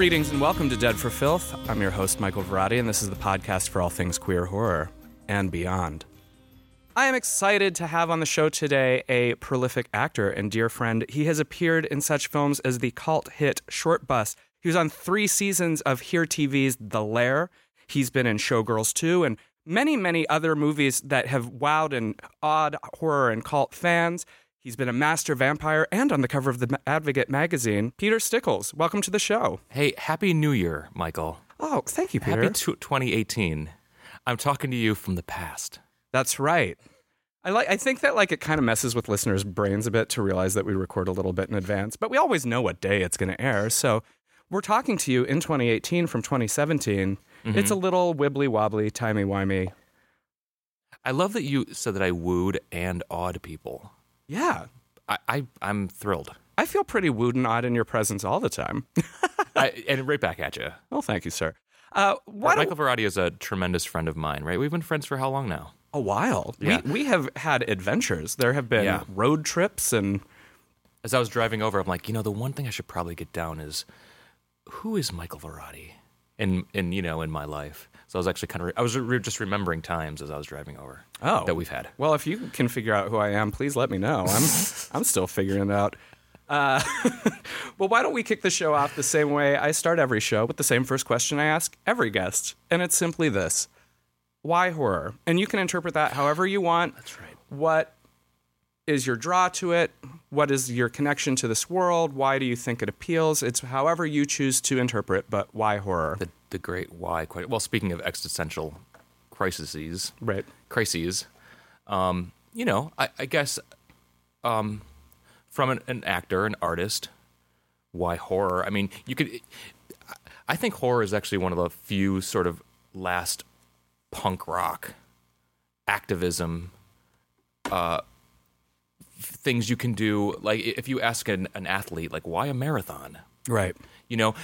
Greetings and welcome to Dead for Filth. I'm your host, Michael Varrati, and this is the podcast for all things queer horror and beyond. I am excited to have on the show today a prolific actor and dear friend. He has appeared in such films as the cult hit Short Bus. He was on three seasons of Here TV's The Lair. He's been in Showgirls 2 and many, many other movies that have wowed and awed horror and cult fans. He's been a master vampire and on the cover of the Advocate magazine. Peter Stickles, welcome to the show. Hey, Happy New Year, Michael. Oh, thank you, Peter. Happy t- 2018. I'm talking to you from the past. That's right. I like I think that like it kind of messes with listeners' brains a bit to realize that we record a little bit in advance, but we always know what day it's going to air. So we're talking to you in 2018 from 2017. Mm-hmm. It's a little wibbly wobbly, timey wimey. I love that you said that I wooed and awed people. Yeah. I, I I'm thrilled. I feel pretty wooed and odd in your presence all the time. I, and right back at you. well, thank you, sir. Uh, why Michael don't, Varrati is a tremendous friend of mine, right? We've been friends for how long now? a while. Yeah. We, we have had adventures. There have been Yeah. road trips and As I was driving over, I'm like, you know, the one thing I should probably get down is who is Michael Varrati in in you know in my life. So I was actually kind of I was re- just remembering times as I was driving over. Oh. that we've had. Well, if you can figure out who I am, please let me know. I'm I'm still figuring it out. Uh, well, why don't we kick the show off the same way I start every show with the same first question I ask every guest, and it's simply this: Why horror? And you can interpret that however you want. That's right. What is your draw to it? What is your connection to this world? Why do you think it appeals? It's however you choose to interpret, but why horror? The the great why question. well. Speaking of existential crises, Right. crises. Um, you know, I, I guess um, from an, an actor, an artist, why horror? I mean, you could. I think horror is actually one of the few sort of last punk rock activism uh, things you can do. Like if you ask an, an athlete, like why a marathon? Right. You know,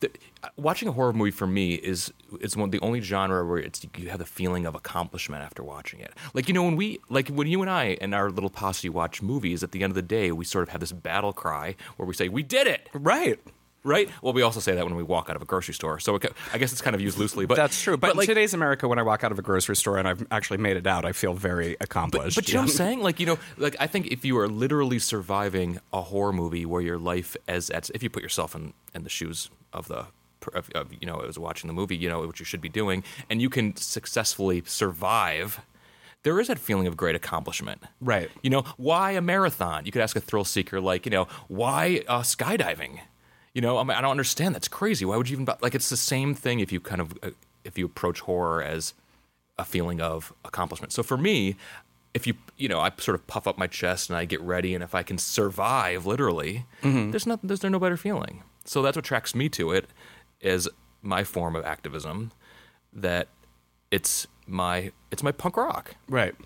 the, watching a horror movie for me is is one the only genre where it's you have the feeling of accomplishment after watching it. Like you know when we like when you and I and our little posse watch movies, at the end of the day, we sort of have this battle cry where we say we did it, Right. Right? Well, we also say that when we walk out of a grocery store. So it, I guess it's kind of used loosely, but That's true. But, like, in today's America, when I walk out of a grocery store and I've actually made it out, I feel very accomplished. But you know what I'm saying? Like, you know, like I think if you are literally surviving a horror movie where your life as as if you put yourself in, in the shoes of the of, of you know, as watching the movie, you know, what you should be doing, and you can successfully survive, there is that feeling of great accomplishment. Right. You know, why a marathon? You could ask a thrill seeker, like, you know, why uh, skydiving? You know, I, mean, I don't understand. That's crazy. Why would you even bu- like? It's the same thing if you kind of uh, if you approach horror as a feeling of accomplishment. So for me, if you you know, I sort of puff up my chest and I get ready, and if I can survive, literally, there's not there's no better feeling. So that's what attracts me to it, is my form of activism. That it's my it's my punk rock. right.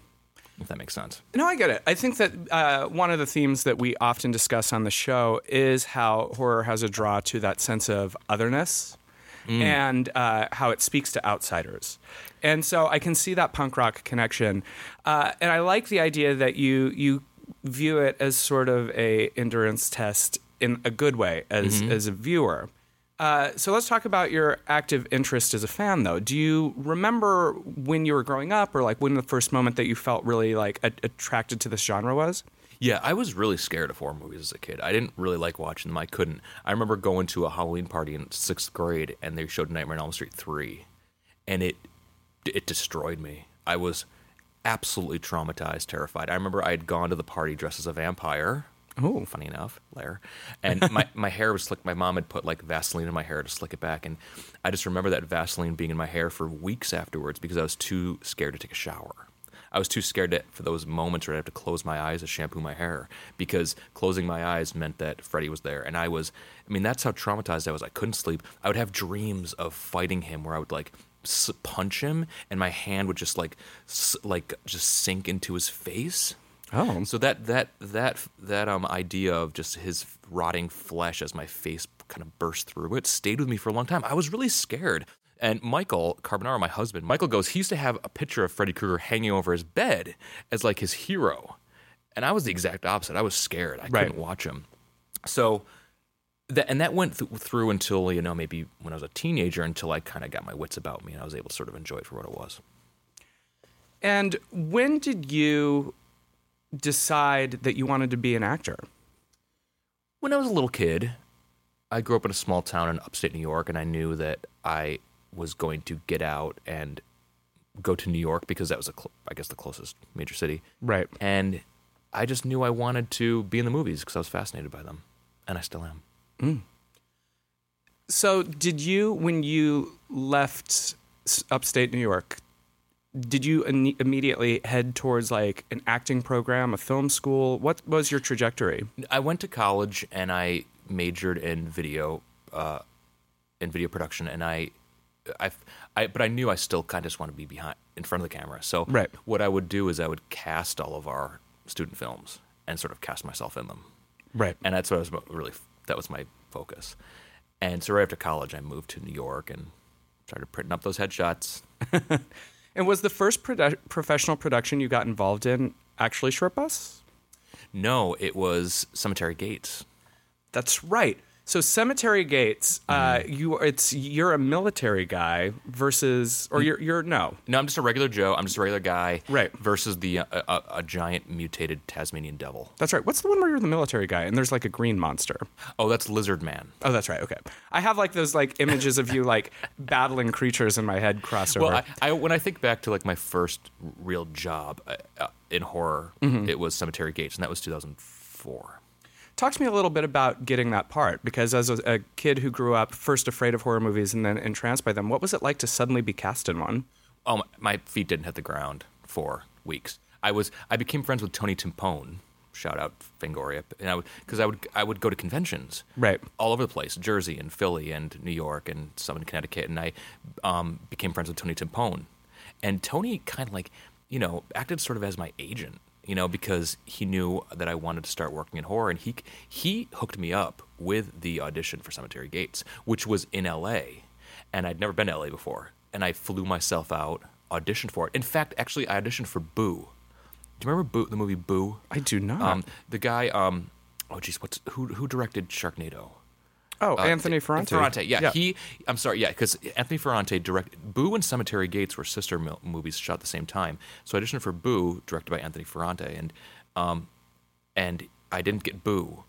If that makes sense. No, I get it. I think that uh, one of the themes that we often discuss on the show is how horror has a draw to that sense of otherness and uh, how it speaks to outsiders. And so I can see that punk rock connection. Uh, and I like the idea that you you view it as sort of a endurance test in a good way as as a viewer. Uh, so let's talk about your active interest as a fan, though. Do you remember when you were growing up, or like when the first moment that you felt really like a- attracted to this genre was? Yeah, I was really scared of horror movies as a kid. I didn't really like watching them. I couldn't. I remember going to a Halloween party in sixth grade, and they showed Nightmare on Elm Street three, and it it destroyed me. I was absolutely traumatized, terrified. I remember I had gone to the party dressed as a vampire. Oh. funny enough, Lair. And my, my hair was slick. My mom had put like Vaseline in my hair to slick it back, and I just remember that Vaseline being in my hair for weeks afterwards because I was too scared to take a shower. I was too scared to, for those moments where I have to close my eyes to shampoo my hair because closing my eyes meant that Freddy was there. And I was, I mean, that's how traumatized I was. I couldn't sleep. I would have dreams of fighting him where I would like punch him and my hand would just like, like just sink into his face. Oh. So that that that that um idea of just his rotting flesh as my face kind of burst through it stayed with me for a long time. I was really scared. And Michael Carbonaro, my husband, Michael goes, he used to have a picture of Freddy Krueger hanging over his bed as like his hero. And I was the exact opposite. I was scared. I Right. couldn't watch him. So that, and that went th- through until you know maybe when I was a teenager until I kind of got my wits about me and I was able to sort of enjoy it for what it was. And when did you decide that you wanted to be an actor? When I was a little kid, I grew up in a small town in upstate New York, and I knew that I was going to get out and go to New York because that was, a cl- I guess, the closest major city. Right. And I just knew I wanted to be in the movies because I was fascinated by them, and I still am. Mm. So, did you, when you left upstate New York, did you in- immediately head towards like an acting program, a film school? What was your trajectory? I went to college and I majored in video, uh, in video production, and I, I, I, but I knew I still kind of just want to be behind, in front of the camera. So, Right. what I would do is I would cast all of our student films and sort of cast myself in them, Right. and that's what I was really that was my focus. And so right after college, I moved to New York and started printing up those headshots. And was the first produ- professional production you got involved in actually Short Bus? No, it was Cemetery Gates. That's right. So Cemetery Gates, uh, you it's you're a military guy versus, or you're you're no, No, I'm just a regular Joe. I'm just a regular guy. Right. Versus the uh, a, a giant mutated Tasmanian devil. that's right. What's the one where you're the military guy and there's like a green monster? Oh, that's Lizard Man. Oh, that's right. Okay, I have like those like images of you like battling creatures in my head crossed over. Well, I, I when I think back to like my first real job uh, uh, in horror, it was Cemetery Gates, and that was 2004. Talk to me a little bit about getting that part because as a, a kid who grew up first afraid of horror movies and then entranced by them, what was it like to suddenly be cast in one? Oh, my, my feet didn't hit the ground for weeks. I was I became friends with Tony Timpone. Shout out Fangoria, and I would because I would I would go to conventions Right. all over the place, Jersey and Philly and New York and some in Connecticut, and I um, became friends with Tony Timpone, and Tony kind of like you know acted sort of as my agent, you know, because he knew that I wanted to start working in horror, and he he hooked me up with the audition for Cemetery Gates, which was in L.A., and I'd never been to L.A. before, and I flew myself out, auditioned for it. In fact, actually, I auditioned for Boo. Do you remember Boo, the movie Boo? I do not. Um, the guy, um, oh geez, what's who who directed Sharknado? Oh, Uh, Anthony Ferrante. Ferrante, yeah, he. I'm sorry, yeah, because Anthony Ferrante directed Boo and Cemetery Gates were sister mil- movies shot at the same time. So I auditioned for Boo, directed by Anthony Ferrante, and um, and I didn't get Boo,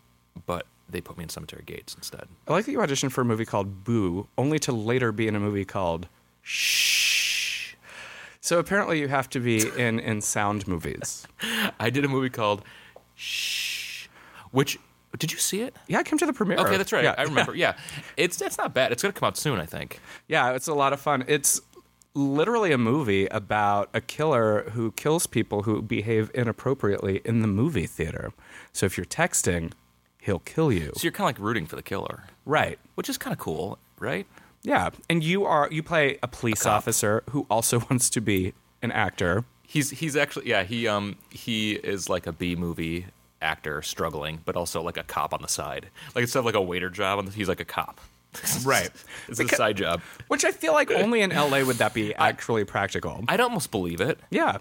but they put me in Cemetery Gates instead. I like that you auditioned for a movie called Boo, only to later be in a movie called Shh. So apparently you have to be in in sound movies. I did a movie called Shh, which did you see it? Yeah, I came to the premiere. Okay, that's right. Yeah. I remember. Yeah, it's that's not bad. It's gonna come out soon, I think. Yeah, it's a lot of fun. It's literally a movie about a killer who kills people who behave inappropriately in the movie theater. So if you're texting, he'll kill you. So you're kind of like rooting for the killer, Right. which is kind of cool, right? Yeah, and you are you play a police cop. officer who also wants to be an actor. He's he's actually yeah he um he is like a B movie actor struggling, but also like a cop on the side. Like instead of like a waiter job, he's like a cop. Right. it's a side job. Which I feel like only in LA would that be actually practical. I'd almost believe it. Yeah.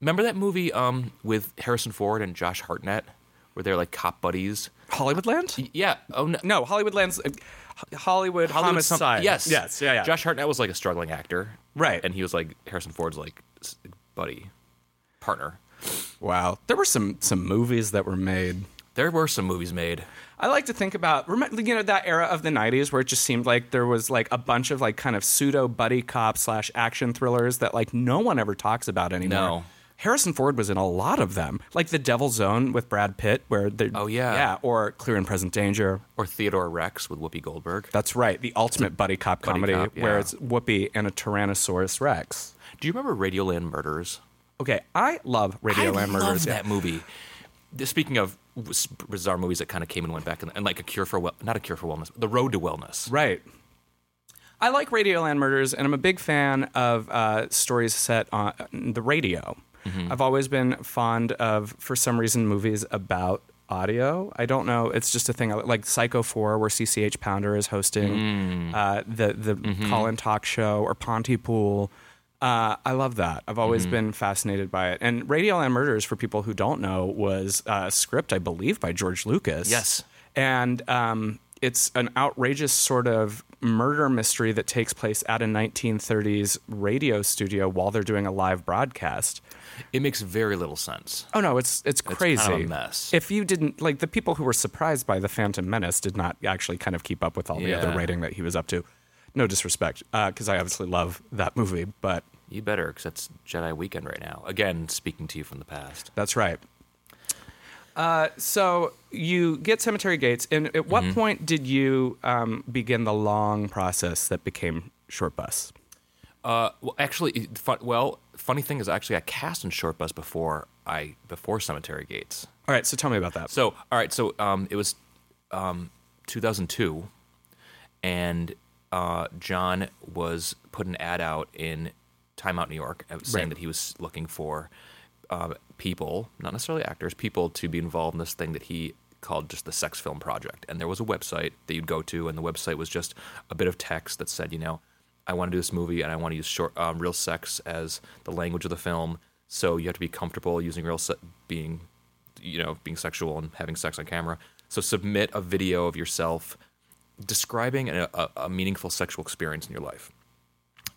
Remember that movie um with Harrison Ford and Josh Hartnett, where they're like cop buddies? Hollywoodland? Yeah. Oh no. No, Hollywoodland's uh, Hollywood, Hollywood some- yes. Yes. Yeah. Yeah. Josh Hartnett was like a struggling actor, Right. And he was like Harrison Ford's like buddy, partner. Wow. There were some some movies that were made. There were some movies made. I like to think about remember you know that era of the '90s where it just seemed like there was like a bunch of like kind of pseudo buddy cop slash action thrillers that like no one ever talks about anymore. No. Harrison Ford was in a lot of them, like The Devil's Own with Brad Pitt, where they Oh, yeah. yeah, or Clear and Present Danger. Or Theodore Rex with Whoopi Goldberg. That's right, the ultimate buddy cop Buddy comedy cop, where it's Whoopi and a Tyrannosaurus Rex. Do you remember Radioland Murders? Okay, I love Radio I Land love Murders. that movie. Speaking of bizarre movies that kind of came and went back, and, and like a cure for well, not a cure for wellness, the road to wellness. Right. I like Radioland Murders, and I'm a big fan of uh, stories set on the radio. Mm-hmm. I've always been fond of, for some reason, movies about audio. I don't know. It's just a thing. Like Psycho 4, where CCH Pounder is hosting Mm. uh, the the Mm-hmm. Colin Talk Show or Pontypool. Uh, I love that. I've always Mm-hmm. been fascinated by it. And Radioland Murders, for people who don't know, was a script, I believe, by George Lucas. Yes. And um, it's an outrageous sort of murder mystery that takes place at a 1930s radio studio while they're doing a live broadcast. It makes very little sense. Oh no, it's it's crazy. kind of a mess. If you didn't like the people who were surprised by the Phantom Menace did not actually kind of keep up with all the other writing that he was up to. No disrespect, because I obviously love that movie, but You better, because that's Jedi weekend right now. Again, speaking to you from the past. that's right. Uh, so you get Cemetery Gates, and at what point did you um, begin the long process that became Short Bus? Uh, well, actually, fun, well, funny thing is, actually, I cast in Short Bus before I before Cemetery Gates. All right, so tell me about that. So, all right, so um, it was um, 2002, and uh, John was put an ad out in Time Out New York uh, saying Right. that he was looking for uh, people, not necessarily actors, people to be involved in this thing that he called just the Sex Film Project. And there was a website that you'd go to, and the website was just a bit of text that said, you know, I want to do this movie, and I want to use short, um, real sex as the language of the film. So you have to be comfortable using real se- being you know, being sexual and having sex on camera. So submit a video of yourself describing a, a, a meaningful sexual experience in your life.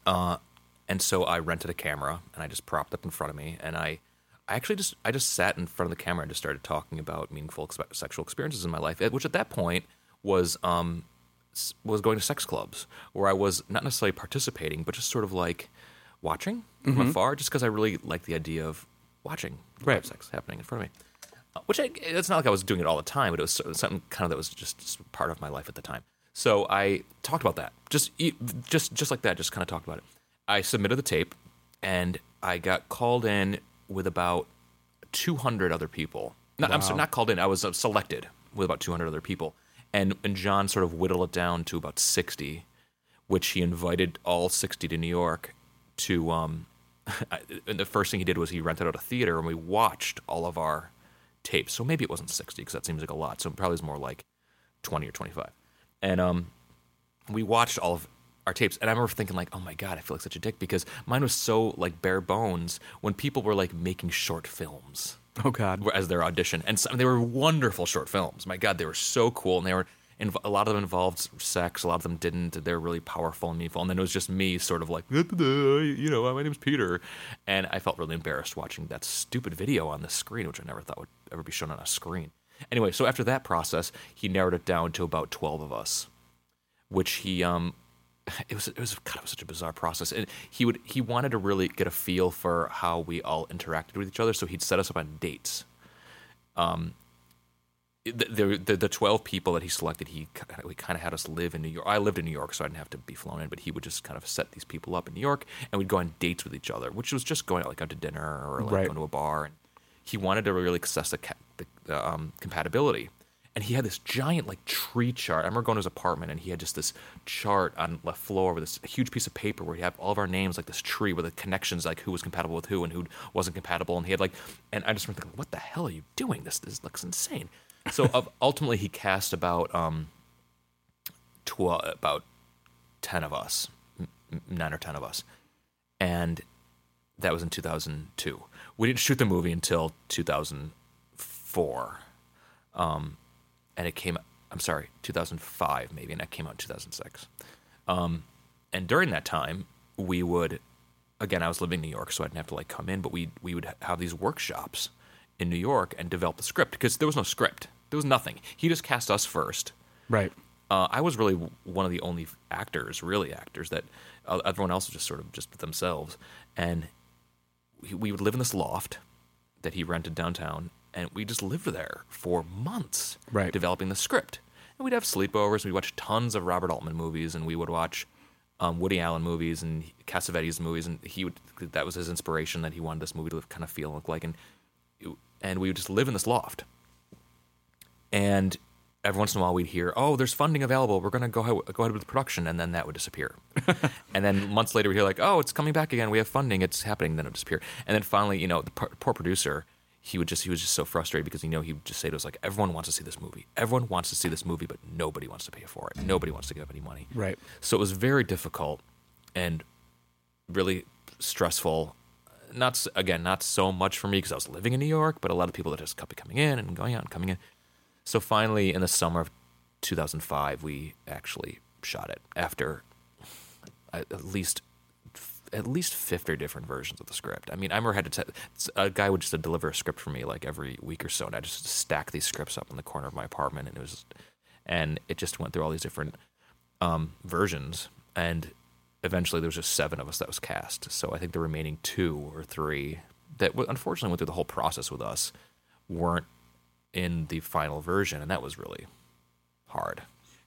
Uh, and so I rented a camera and I just propped up in front of me and I, I actually just I just sat in front of the camera and just started talking about meaningful expe- sexual experiences in my life, which at that point was um was going to sex clubs where I was not necessarily participating, but just sort of like watching from afar, just because I really liked the idea of watching Right. sex happening in front of me. Uh, Which I, it's not like I was doing it all the time, but it was something kind of that was just, just part of my life at the time. So I talked about that, just just just like that, just kind of talked about it. I submitted the tape, and I got called in with about 200 other people. Not, I'm sorry, not called in. I was uh, selected with about 200 other people, and and John sort of whittled it down to about 60, which he invited all 60 to New York to. Um, and the first thing he did was he rented out a theater, and we watched all of our tapes. So maybe it wasn't 60 because that seems like a lot. So it probably was more like 20 or 25. And um, we watched all of our tapes, and I remember thinking like, "Oh my god, I feel like such a dick," because mine was so like bare bones. When people were like making short films Oh God. as their audition, and some, they were wonderful short films. My god, they were so cool, and they were. inv- A lot of them involved sex. A lot of them didn't. They're really powerful and meaningful. And then it was just me, sort of like, you know, my name's Peter, and I felt really embarrassed watching that stupid video on the screen, which I never thought would ever be shown on a screen. Anyway, so after that process, he narrowed it down to about twelve of us which he um it was it was God, it was such a bizarre process. And he would he wanted to really get a feel for how we all interacted with each other, so he'd set us up on dates. Um, the the, the, twelve people that he selected, he kind of, kind of had us live in New York. I lived in New York, so I didn't have to be flown in, but he would just kind of set these people up in New York, and we'd go on dates with each other, which was just going out like out to dinner or like Right. going to a bar. And he wanted to really assess the, the, the um, compatibility and he had this giant like tree chart. I remember going to his apartment and he had just this chart on the floor with this huge piece of paper where he had all of our names like this tree with the connections like who was compatible with who and who wasn't compatible. And he had like, and I just remember thinking, what the hell are you doing? This this looks insane. So uh, ultimately he cast about um, twelve about ten of us, m- nine or ten of us, and that was in 2002. We didn't shoot the movie until 2004 Um, and it came i'm sorry 2005 maybe and that came out in 2006 um, and during that time we would again i was living in new york so i didn't have to like come in but we we would have these workshops in new york and develop the script because there was no script there was nothing he just cast us first Right. uh, I was really one of the only actors, really actors, that uh, everyone else was just sort of just themselves. And we, we would live in this loft that he rented downtown, and we just lived there for months, Right. developing the script. And we'd have sleepovers. We'd watch tons of Robert Altman movies, and we would watch um, Woody Allen movies and Cassavetes movies, and he would that was his inspiration that he wanted this movie to kind of feel look like, and and we would just live in this loft and every once in a while we'd hear, "Oh, there's funding available. We're going to go ahead, go ahead with production," and then that would disappear. and then months later, we'd hear like, "Oh, it's coming back again. We have funding. It's happening." Then it would disappear. And then finally, you know, the poor producer, he would just he was just so frustrated because you know he would just say to us like, "Everyone wants to see this movie. Everyone wants to see this movie, but nobody wants to pay for it. Nobody wants to give up any money." Right. So it was very difficult and really stressful. Not again, not so much for me because I was living in New York, but a lot of people that just kept coming in and going out and coming in. So finally, in the summer of 2005 we actually shot it after at at least at least 50 different versions of the script. I mean, I remember had to t- a guy would just deliver a script for me like every week or so, and I just stack these scripts up in the corner of my apartment, and it was, and it just went through all these different um, versions, and eventually there was just seven of us that was cast. So I think the remaining two or three that unfortunately went through the whole process with us weren't in the final version, and that was really hard.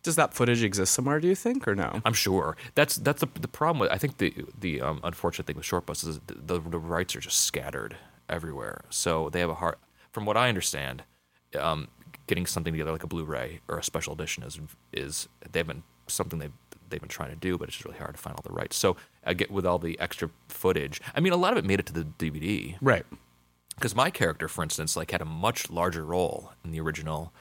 Does that footage exist somewhere? Do you think, or no? I'm sure that's that's the the problem with I think the the um, unfortunate thing with short bus is the, the the rights are just scattered everywhere. So they have a hard, from what I understand, um, getting something together like a Blu-ray or a special edition is is they've been something they've they've been trying to do, but it's just really hard to find all the rights. So I get with all the extra footage. I mean, a lot of it made it to the DVD Right. because my character, for instance, like had a much larger role in the original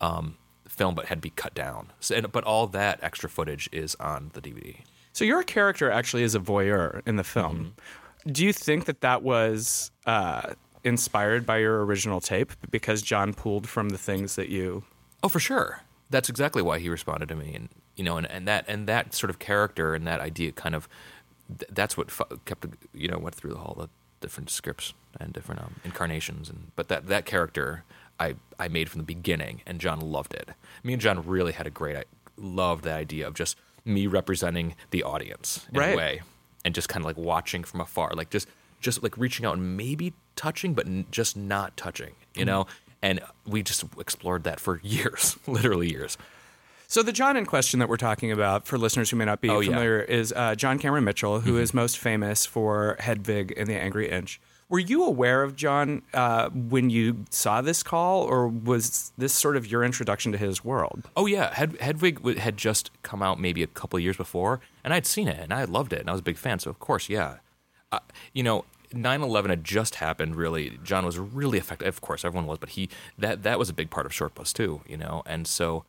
um, film, but had to be cut down. So, and, but all that extra footage is on the DVD. So your character actually is a voyeur in the film. Do you think that that was uh, inspired by your original tape because John pulled from the things that you? Oh, for sure. That's exactly why he responded to me, and you know, and, and that and that sort of character and that idea kind of that's what kept you know went through all the different scripts and different um, incarnations, and but that that character I I made from the beginning, and John loved it. Me and John really had a great I loved the idea of just me representing the audience in Right. a way, and just kind of like watching from afar, like just just like reaching out and maybe touching, but n- just not touching, Mm-hmm. you know. And we just explored that for years, literally years. So the John in question that we're talking about, for listeners who may not be Oh, yeah. Mm-hmm. familiar, is uh, John Cameron Mitchell, who is most famous for Hedwig and The Angry Inch. Were you aware of John uh, when you saw this call, or was this sort of your introduction to his world? Oh yeah, Hed- Hedwig had just come out maybe a couple years before, and I'd seen it and I loved it, and I was a big fan. So of course, yeah, uh, you know, 9/11 had just happened. Really, John was really affected. Of course, everyone was, but he that that was a big part of Short Bus too. You know, and so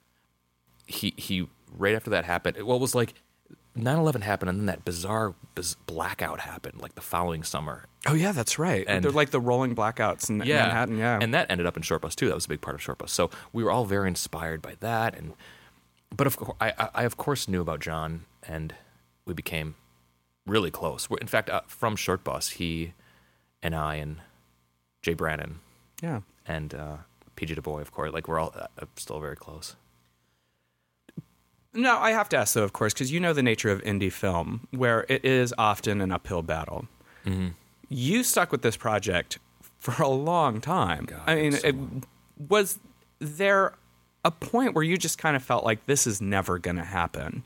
he he right after that happened. Well, it was like 9/11 happened, and then that bizarre biz- blackout happened, like the following summer. Oh yeah, that's right. And- They're like the rolling blackouts in yeah. Manhattan. Yeah, and that ended up in Short Bus too. That was a big part of Short Bus. So we were all very inspired by that, and but of course, I, I, I of course knew about John, and we became really close. We're- In fact, uh, from Short Bus, he and I and Jay Brannan yeah. and uh, PJ DeBoy, of course, like we're all uh, still very close. No, I have to ask though, of course, because you know the nature of indie film, where it is often an uphill battle. Mm-hmm. You stuck with this project for a long time. I mean, so it, was there a point where you just kind of felt like this is never going to happen?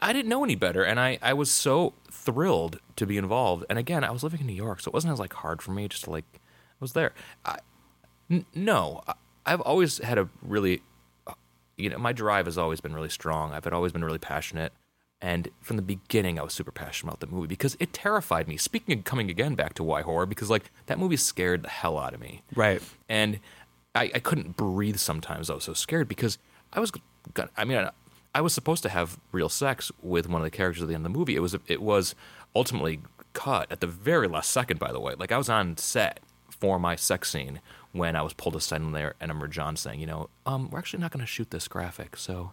I didn't know any better, and I, I was so thrilled to be involved. And again, I was living in New York, so it wasn't as like hard for me. Just to, like I was there. I, n- no, I, I've always had a really, you know, my drive has always been really strong. I've had always been really passionate, and from the beginning, I was super passionate about the movie because it terrified me. Speaking of coming again back to why horror, because like that movie scared the hell out of me Right. and I, I couldn't breathe sometimes. I was so scared because I was, I mean, I, I was supposed to have real sex with one of the characters at the end of the movie. It was, it was ultimately cut at the very last second. By the way, like I was on set for my sex scene when I was pulled aside in there, and I remember John saying, you know, um, we're actually not going to shoot this graphic, so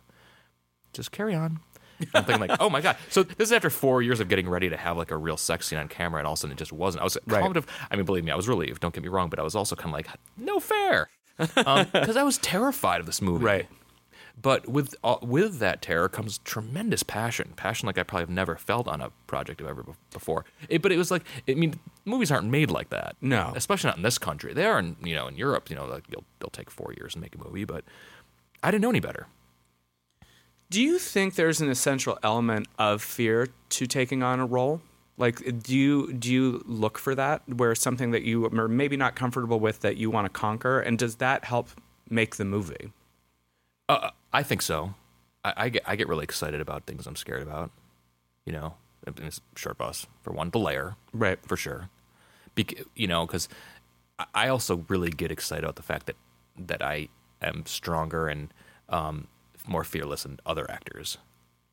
just carry on. And I'm thinking like, oh my god! So this is after four years of getting ready to have like a real sex scene on camera, and all of a sudden it just wasn't. I was kind of, I mean, believe me, I was relieved. Don't get me wrong, but I was also kind of like, no fair, because I was terrified of this movie. Right. But with uh, with that terror comes tremendous passion, passion like I probably have never felt on a project of ever be- before. It, but it was like, I mean, movies aren't made like that. No. especially not in this country. They are, in, you know, in Europe. You know, like you'll, they'll take four years and make a movie. But I didn't know any better. Do you think there's an essential element of fear to taking on a role? Like, do you do you look for that, where something that you are maybe not comfortable with that you want to conquer, and does that help make the movie? Uh, I think so. I, I get I get really excited about things I'm scared about. You know, it's short bus for one, the Lair, Right. for sure. Bec- you know, because I also really get excited about the fact that that I am stronger and um, more fearless than other actors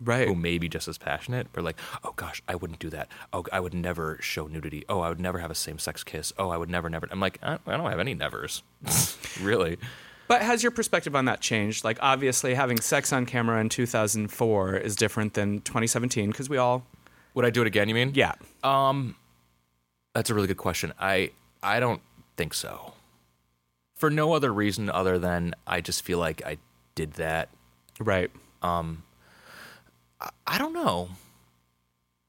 Right. who may be just as passionate. But like, oh gosh, I wouldn't do that. Oh, I would never show nudity. Oh, I would never have a same sex kiss. Oh, I would never, never. I'm like, I, I don't have any nevers, really. But has your perspective on that changed? Like, obviously, having sex on camera in 2004 is different than 2017 because we all, Would I do it again? You mean? yeah, Um, That's a really good question. I I don't think so. For no other reason other than I just feel like I did that. right. Um. I don't know.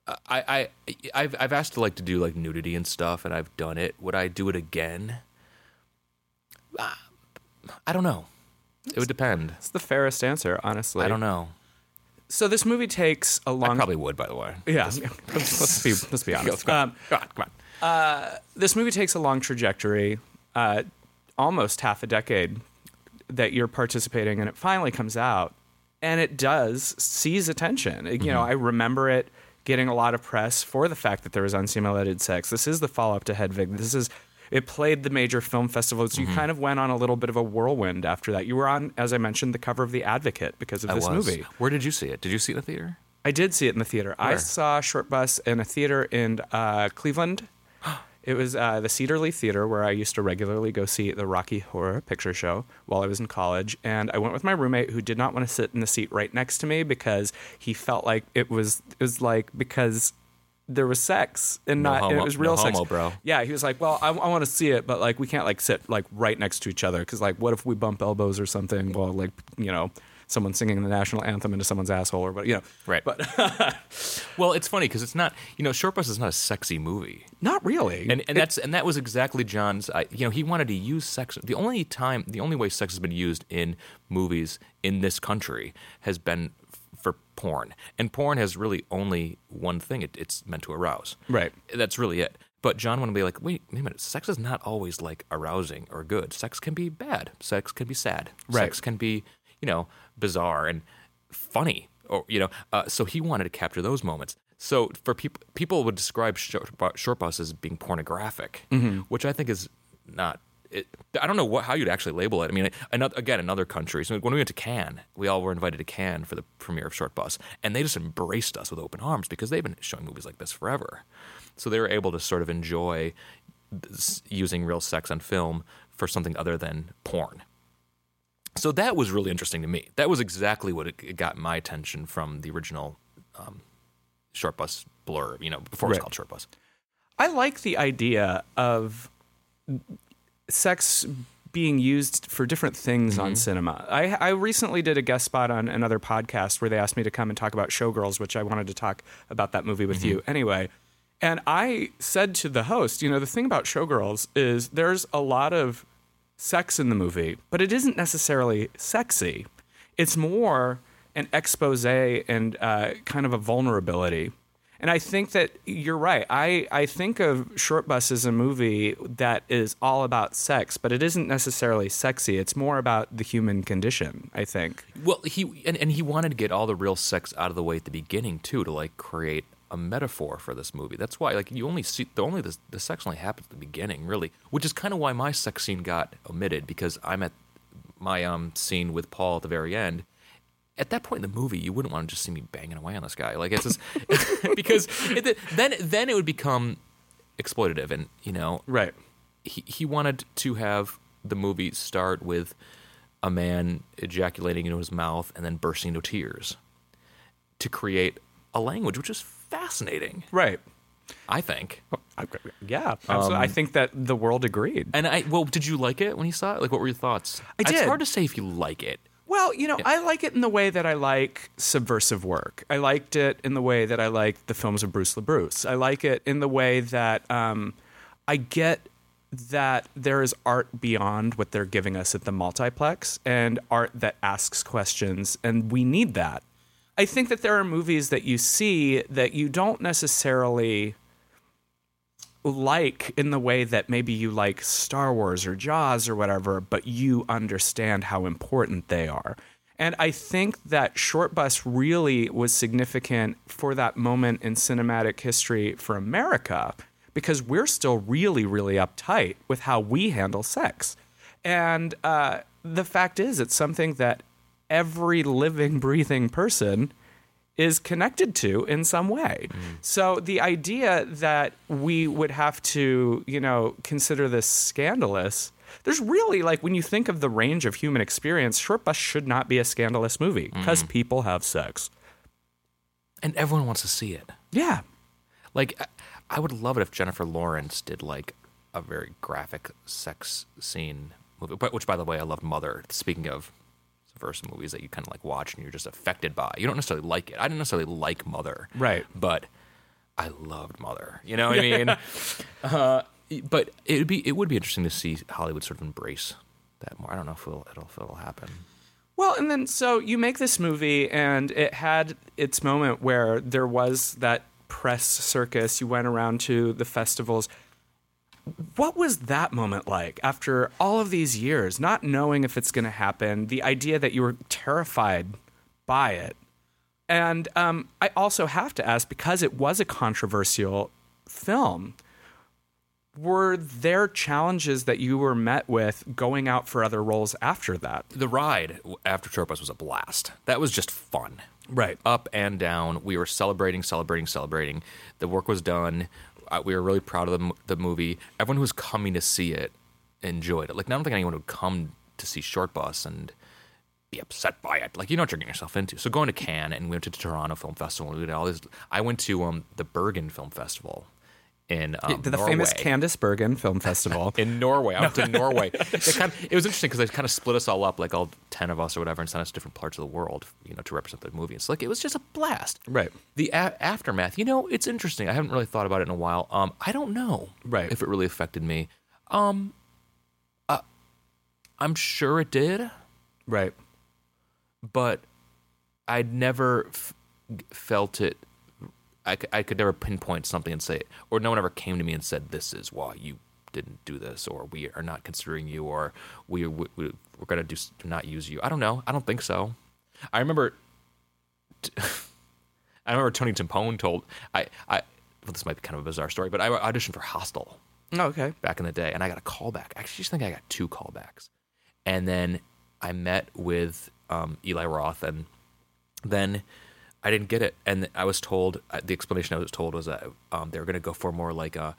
I I I've I've asked to like to do like nudity and stuff, and I've done it. Would I do it again? Uh, I don't know. It would depend. It's the fairest answer, honestly. I don't know. So this movie takes a I long. probably would, by the way. yeah. let's, let's be let's be honest. Come on, Um, come on, come on. this movie takes a long trajectory, uh, almost half a decade that you're participating, and it finally comes out, and it does seize attention. You Mm-hmm. know, I remember it getting a lot of press for the fact that there was unsimulated sex. This is the follow up to Hedwig. This is. It played the major film festivals. Mm-hmm. You kind of went on a little bit of a whirlwind after that. You were on, as I mentioned, the cover of The Advocate because of I this was. movie. Where did you see it? Did you see it in the theater? I did see it in the theater. I Where? saw Short Bus in a theater in uh, Cleveland. It was uh, the Cedar Lee Theater where I used to regularly go see the Rocky Horror Picture Show while I was in college. And I went with my roommate who did not want to sit in the seat right next to me because he felt like it was it was like because there was sex and No not and homo- it was real no sex, homo, bro. Yeah, he was like, "Well, I, I want to see it, but like we can't like sit like right next to each other because like what if we bump elbows or something while like you know someone singing the national anthem into someone's asshole or what you know." Right. But Well, it's funny because it's not. You know, Short Bus is not a sexy movie. Not really. and and that's and that was exactly John's. I, you know, he wanted to use sex. The only time, the only way sex has been used in movies in this country has been porn, and porn has really only one thing. It, it's meant to arouse. Right. That's really it. But John wanted to be like, wait, wait a minute. Sex is not always like arousing or good. Sex can be bad. Sex can be sad. Right. Sex can be, you know, bizarre and funny. Or you know, uh, so he wanted to capture those moments. So for people, people would describe short, short bus as being pornographic, which I think is not. It, I don't know what, how you'd actually label it. I mean, another, again, in other countries, when we went to Cannes, we all were invited to Cannes for the premiere of Short Bus, and they just embraced us with open arms because they've been showing movies like this forever. So they were able to sort of enjoy using real sex on film for something other than porn. So that was really interesting to me. That was exactly what it, got my attention from the original um, Short Bus blurb, you know, before it was called Short Bus. I like the idea of sex being used for different things on cinema. I, I recently did a guest spot on another podcast where they asked me to come and talk about Showgirls, which I wanted to talk about that movie with you anyway. And I said to the host, you know, the thing about Showgirls is there's a lot of sex in the movie, but it isn't necessarily sexy. It's more an expose and uh, kind of a vulnerability. And I think that you're right. I, I think of Short Bus as a movie that is all about sex, but it isn't necessarily sexy. It's more about the human condition, I think. Well, he and, and he wanted to get all the real sex out of the way at the beginning too, to like create a metaphor for this movie. That's why like you only see the only the, the sex only happens at the beginning, really, which is kind of why my sex scene got omitted because I'm at my um scene with Paul at the very end. At that point in the movie, you wouldn't want to just see me banging away on this guy, like it's just because it, then then it would become exploitative, and you know, Right. he, he wanted to have the movie start with a man ejaculating into his mouth and then bursting into tears to create a language which is fascinating Right. i think Yeah. absolutely. I um, think that the world agreed. and i well did you like it when you saw it like what were your thoughts I it's did. hard to say if you like it Well, you know, I like it in the way that I like subversive work. I liked it in the way that I like the films of Bruce LaBruce. I like it in the way that um, I get that there is art beyond what they're giving us at the multiplex and art that asks questions, and we need that. I think that there are movies that you see that you don't necessarily like in the way that maybe you like Star Wars or Jaws or whatever, but you understand how important they are. And I think that Short Bus really was significant for that moment in cinematic history for America because we're still really, really uptight with how we handle sex. And uh, the fact is, it's something that every living, breathing person is connected to in some way. So the idea that we would have to, you know, consider this scandalous, There's really like when you think of the range of human experience, Short Bus should not be a scandalous movie because mm. people have sex. and everyone wants to see it. Yeah. Like, I- I would love it if Jennifer Lawrence did like a very graphic sex scene movie. But which, by the way, I love Mother. Speaking of verse movies that you kind of like watch and you're just affected by. You don't necessarily like it. I didn't necessarily like Mother, Right. But I loved Mother. You know what I mean? uh, but it would be it would be interesting to see Hollywood sort of embrace that more. I don't know if it'll, it'll if it'll happen. Well, and then so you make this movie, and it had its moment where there was that press circus. You went around to the festivals. What was that moment like after all of these years, not knowing if it's going to happen? The idea that you were terrified by it. And um, I also have to ask because it was a controversial film, were there challenges that you were met with going out for other roles after that? The ride after Bus was a blast. That was just fun. Right. up and down. We were celebrating, celebrating, celebrating. The work was done. We were really proud of the, the movie. Everyone who was coming to see it enjoyed it. Like, I don't think anyone would come to see Short Bus and be upset by it. Like, you know what you're getting yourself into. So, going to Cannes and we went to the Toronto Film Festival. We did all this. I went to um, the Bergen Film Festival in um, the famous Candice Bergen Film Festival. in Norway. I went to Norway. It, kind of, it was interesting because they kind of split us all up, like all ten of us or whatever, and sent us to different parts of the world, you know, to represent the movie. It's like it was just a blast. Right. The a- aftermath, you know, it's interesting. I haven't really thought about it in a while. Um, I don't know, Right. if it really affected me. Um, uh, I'm sure it did, right. but I'd never f- felt it. I, I could never pinpoint something and say it, or no one ever came to me and said, "This is why you didn't do this," or "We are not considering you," or "We, we we're going to do not use you." I don't know. I don't think so. I remember. T- I remember Tony Timpone told I I. Well, this might be kind of a bizarre story, but I auditioned for Hostel Oh, okay. back in the day, and I got a callback. I actually just think I got two callbacks, and then I met with um, Eli Roth, and then I didn't get it, and I was told uh, the explanation I was told was that um, they were going to go for more like a.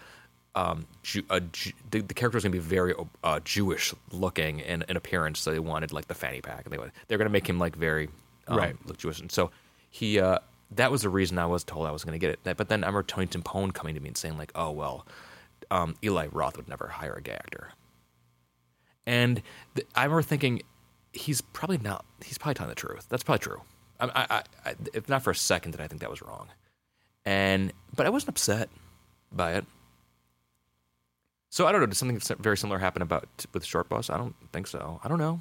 Um, Jew, a Jew, the, the character was going to be very uh, Jewish looking in, in appearance, so they wanted like the fanny pack, and they they're going to make him like very um, Right. look Jewish, and so he uh, that was the reason I was told I was going to get it. But then I remember Tony Timpone coming to me and saying like, "Oh well, um, Eli Roth would never hire a gay actor. And th- I remember thinking, he's probably not. He's probably telling the truth. That's probably true. I, I, I, if not for a second, did I think that was wrong. And but I wasn't upset by it. So I don't know. Did something very similar happen about with Short Bus? I don't think so. I don't know.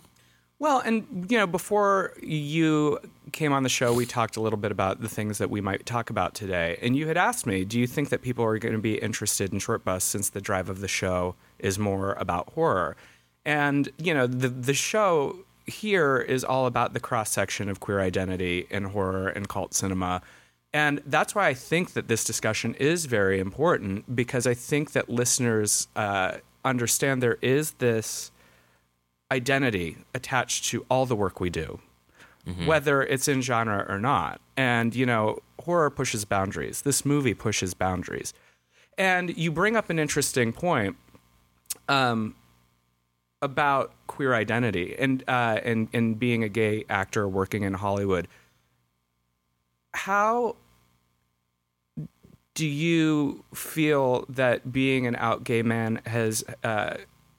Well, and you know, before you came on the show, we talked a little bit about the things that we might talk about today. And you had asked me, do you think that people are going to be interested in Short Bus since the drive of the show is more about horror? And you know, the the show here is all about the cross section of queer identity in horror and cult cinema. And that's why I think that this discussion is very important because I think that listeners uh, understand there is this identity attached to all the work we do, whether it's in genre or not. And, you know, horror pushes boundaries. This movie pushes boundaries. And you bring up an interesting point um, about queer identity and, uh, and, and being a gay actor working in Hollywood. How do you feel that being an out gay man has uh,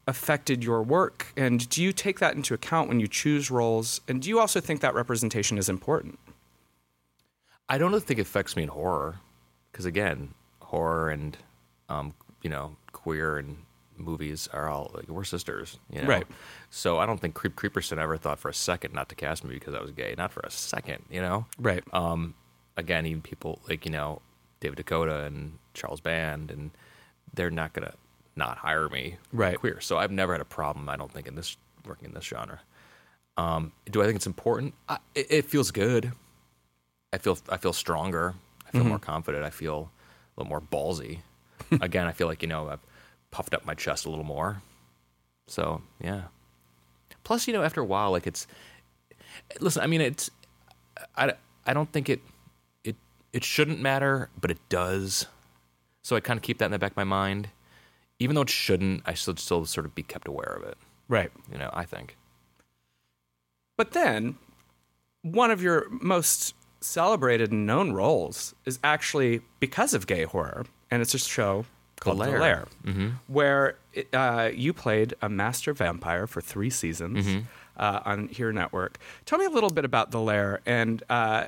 affected your work? And do you take that into account when you choose roles? And do you also think that representation is important? I don't think it affects me in horror, because again, horror and um, you know, queer and movies are all like we're sisters, you know. Right. So I don't think Creep Creepersin ever thought for a second not to cast me because I was gay, not for a second, you know. Right. Um, again, even people like you know David DeCoteau and Charles Band, and they're not gonna not hire me Right. queer. So I've never had a problem. I don't think in this working in this genre. Um, do I think it's important? I, it, it feels good. I feel I feel stronger. I feel more confident. I feel a little more ballsy. Again, I feel like you know I've puffed up my chest a little more. So yeah. Plus, you know, after a while, like it's listen. I mean, it's I, I don't think it it it shouldn't matter, but it does. So I kind of keep that in the back of my mind. even though it shouldn't, I should still sort of be kept aware of it. Right. You know, I think. But then, one of your most celebrated and known roles is actually because of gay horror, and it's a show called The Lair. Lair, where it, uh, you played a master vampire for three seasons uh, on Here Network. Tell me a little bit about The Lair and uh,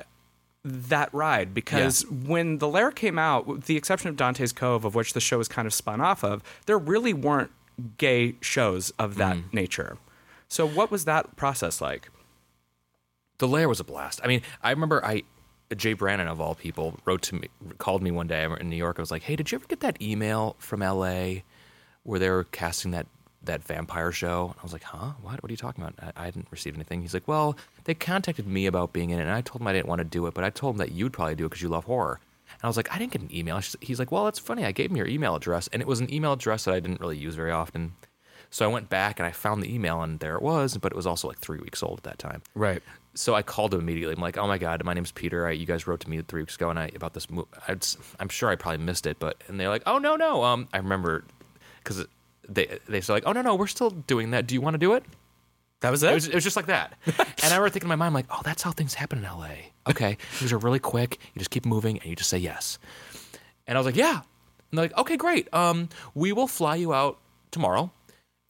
that ride, because when The Lair came out, with the exception of Dante's Cove, of which the show was kind of spun off of, there really weren't gay shows of that nature. So, what was that process like? The Lair was a blast. I mean, I remember I Jay Brannan of all people wrote to me, called me one day in New York. I was like, "Hey, did you ever get that email from L.A. where they were casting that that vampire show?" And I was like, "Huh? What? What are you talking about? I, I didn't receive anything." He's like, "Well, they contacted me about being in it, and I told them I didn't want to do it, but I told them that you'd probably do it because you love horror." And I was like, "I didn't get an email." He's like, "Well, it's funny. I gave him your email address, and it was an email address that I didn't really use very often." So I went back and I found the email, and there it was, but it was also like three weeks old at that time Right. So I called him immediately. I'm like, "Oh my god, my name's Peter. I, you guys wrote to me three weeks ago, and I about this. Mo- I'd, I'm sure I probably missed it, but and they're like, "Oh no, no." Um, I remember because they they said like, "Oh no, no, we're still doing that. Do you want to do it?" That was It it? was, it was just like that. and I remember thinking in my mind, like, "Oh, that's how things happen in L.A. Okay, things are really quick. You just keep moving, and you just say yes." And I was like, "Yeah." And they're like, "Okay, great. Um, we will fly you out tomorrow.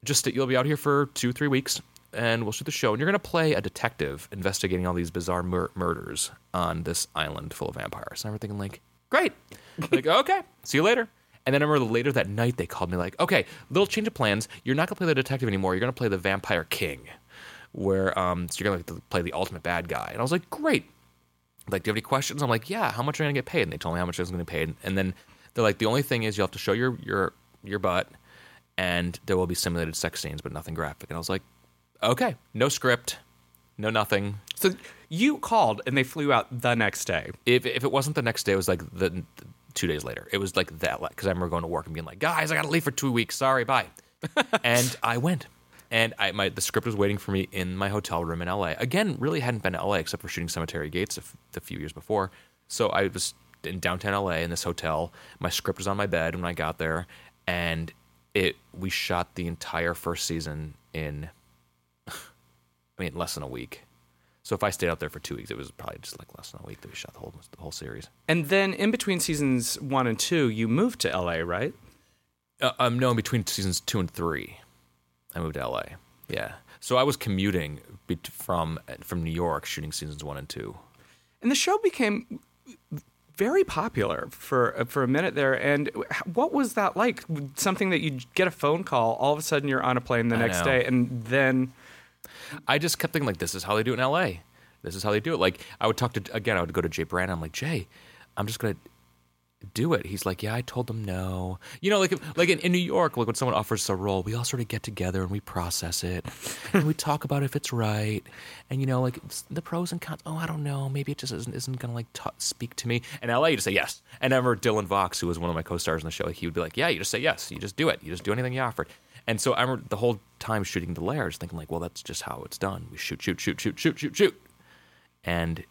Just that you'll be out here for two, three weeks." And we'll shoot the show. And you're going to play a detective investigating all these bizarre mur- murders on this island full of vampires. And I remember thinking, like, great. like, okay, see you later. And then I remember later that night they called me like, okay, little change of plans. You're not going to play the detective anymore. You're going to play the vampire king, where um, so you're going to play the ultimate bad guy. And I was like, great. Like, do you have any questions? I'm like, yeah. How much are you going to get paid? And they told me how much I was going to get paid. And then they're like, the only thing is you have to show your your your butt, and there will be simulated sex scenes, but nothing graphic. And I was like, okay, no script, no nothing. So you called and they flew out the next day. If if it wasn't the next day, it was like the, the two days later. It was like that because I remember going to work and being like, guys, I got to leave for two weeks. Sorry, bye. and I went. And I, my the script was waiting for me in my hotel room in LA. Again, really hadn't been to LA except for shooting Cemetery Gates a, f- a few years before. So I was in downtown LA in this hotel. My script was on my bed when I got there, and it we shot the entire first season in mean, less than a week. So if I stayed out there for two weeks, it was probably just like less than a week that we shot the whole the whole series. And then in between seasons one and two, you moved to LA, right? Uh, um, no, in between seasons two and three, I moved to LA. Yeah, so I was commuting from from New York, shooting seasons one and two. And the show became very popular for for a minute there. And what was that like? Something that you get a phone call, all of a sudden you're on a plane the I next know. day, and then I just kept thinking like, this is how they do it in L.A. This is how they do it. Like I would talk to again, I would go to Jay Brannan. I'm like, Jay, I'm just gonna do it. He's like, yeah, I told them no. You know, like like in, in New York, like when someone offers us a role, we all sort of get together and we process it and we talk about if it's right. And you know, like the pros and cons. Oh, I don't know. Maybe it just isn't, isn't gonna like t- speak to me. In LA, you just say yes. And remember Dylan Vox, who was one of my co-stars in the show, he would be like, yeah, you just say yes. You just do it. You just do anything you offered. And so I remember the whole time shooting the layers, thinking like, well, that's just how it's done. We shoot, shoot, shoot, shoot, shoot, shoot, shoot, and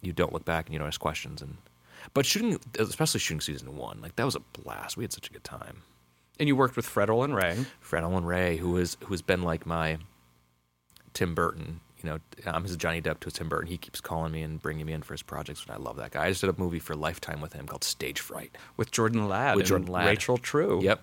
you don't look back and you don't ask questions. And but shooting, especially shooting season one, like that was a blast. We had such a good time. and you worked with Fred Olen Ray. Fred Olen Ray, who is who has been like my Tim Burton. You know, I'm his Johnny Depp to his Tim Burton. He keeps calling me and bringing me in for his projects, and I love that guy. I just did a movie for Lifetime with him called Stage Fright. With Jordan Ladd With and Jordan Ladd. Rachel True. Yep.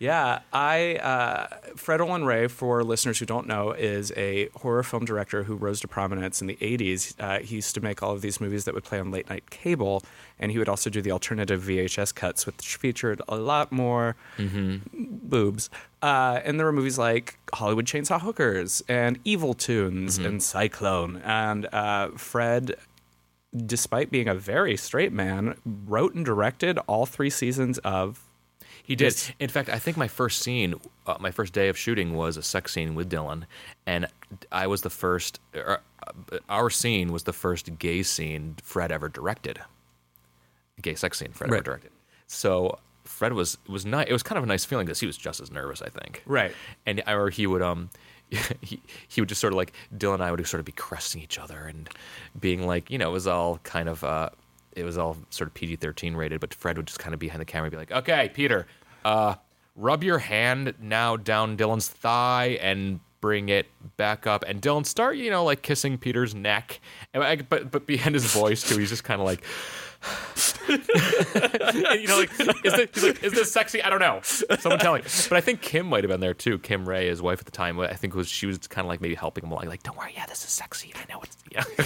Yeah, I uh, Fred Olen Ray, for listeners who don't know, is a horror film director who rose to prominence in the '80s. Uh, he used to make all of these movies that would play on late night cable, and he would also do the alternative VHS cuts, which featured a lot more boobs. Uh, and there were movies like Hollywood Chainsaw Hookers and Evil Toons and Cyclone. And uh, Fred despite being a very straight man, wrote and directed all three seasons of He did. Yes. In fact, I think my first scene, uh, my first day of shooting was a sex scene with Dylan, and I was the first. Uh, our scene was the first gay scene Fred ever directed. Gay sex scene Fred Right. ever directed. So Fred was it was nice. It was kind of a nice feeling because he was just as nervous, I think. Right. And I remember he would um. He, he would just sort of like Dylan and I would sort of be caressing each other and being like you know it was all kind of uh it was all sort of PG thirteen rated but Fred would just kind of behind the camera be like okay Peter uh rub your hand now down Dylan's thigh and bring it back up. And Dylan start, you know, like kissing Peter's neck, but but behind his voice too, he's just kind of like. and, you know, like, is this, he's like, is this sexy? I don't know. Someone tell me. But I think Kim might have been there too. Kim Ray, his wife at the time, I think was she was kind of like maybe helping him along, like, don't worry, yeah, this is sexy. I know it's yeah.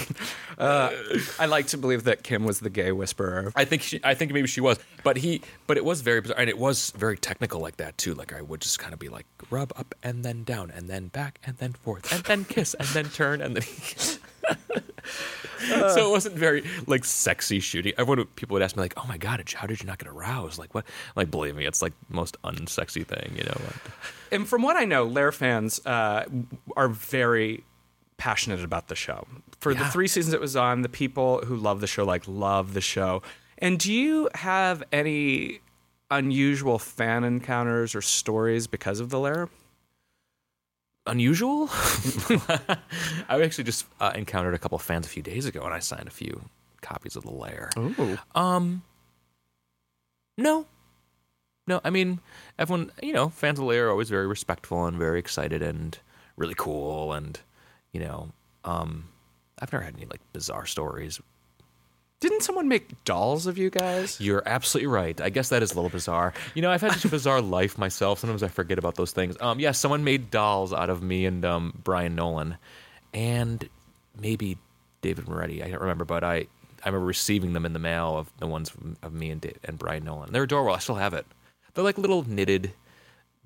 Uh, I like to believe that Kim was the gay whisperer. I think she, I think maybe she was, but he, but it was very bizarre, and it was very technical like that too. Like I would just kind of be like rub up and then down and then back and then forth and then kiss and then turn and then. so it wasn't very like sexy shooting. Everyone, people would ask me like, "Oh my god, how did you not get aroused?" Like what? Like believe me, it's like the most unsexy thing, you know. And from what I know, Lair fans uh, are very passionate about the show. For the three seasons it was on, the people who love the show like love the show. And do you have any unusual fan encounters or stories because of the Lair? Unusual. I actually just uh, encountered a couple of fans a few days ago, and I signed a few copies of the Lair. Ooh. Um, no, no. I mean, everyone, you know, fans of Lair are always very respectful and very excited and really cool, and you know, um, I've never had any like bizarre stories. Didn't someone make dolls of you guys? You're absolutely right. I guess that is a little bizarre. You know, I've had such a bizarre life myself. Sometimes I forget about those things. Um, yeah, someone made dolls out of me and um, Brian Nolan, and maybe David Moretti. I don't remember, but I I remember receiving them in the mail of the ones of me and and Brian Nolan. They're adorable. I still have it. They're like little knitted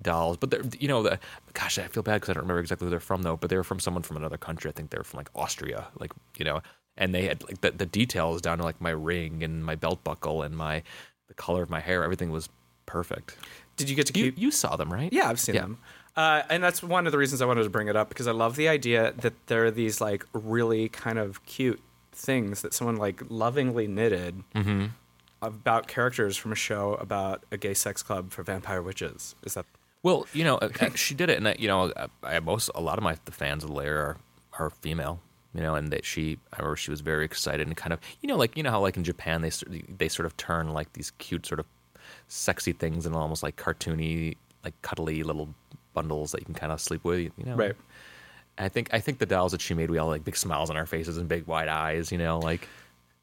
dolls, but they're you know the gosh I feel bad because I don't remember exactly who they're from though. But they were from someone from another country. I think they were from like Austria, like you know, and they had like the, the details down to like my ring and my belt buckle and my the color of my hair. Everything was perfect. Did you get to You keep? you saw them right? Yeah, I've seen Yeah. them. Uh, and that's one of the reasons I wanted to bring it up because I love the idea that there are these like really kind of cute things that someone like lovingly knitted about characters from a show about a gay sex club for vampire witches. Is that Well, you know, uh, uh, she did it, and uh, you know, I most a lot of my the fans of Lair are are female. You know, and that she, I remember she was very excited and kind of, you know, like you know how like in Japan they sort- they sort of turn like these cute sort of sexy things and almost like cartoony, like cuddly little bundles that you can kind of sleep with. You know, right? I think I think the dolls that she made, we all like big smiles on our faces and big wide eyes. You know, like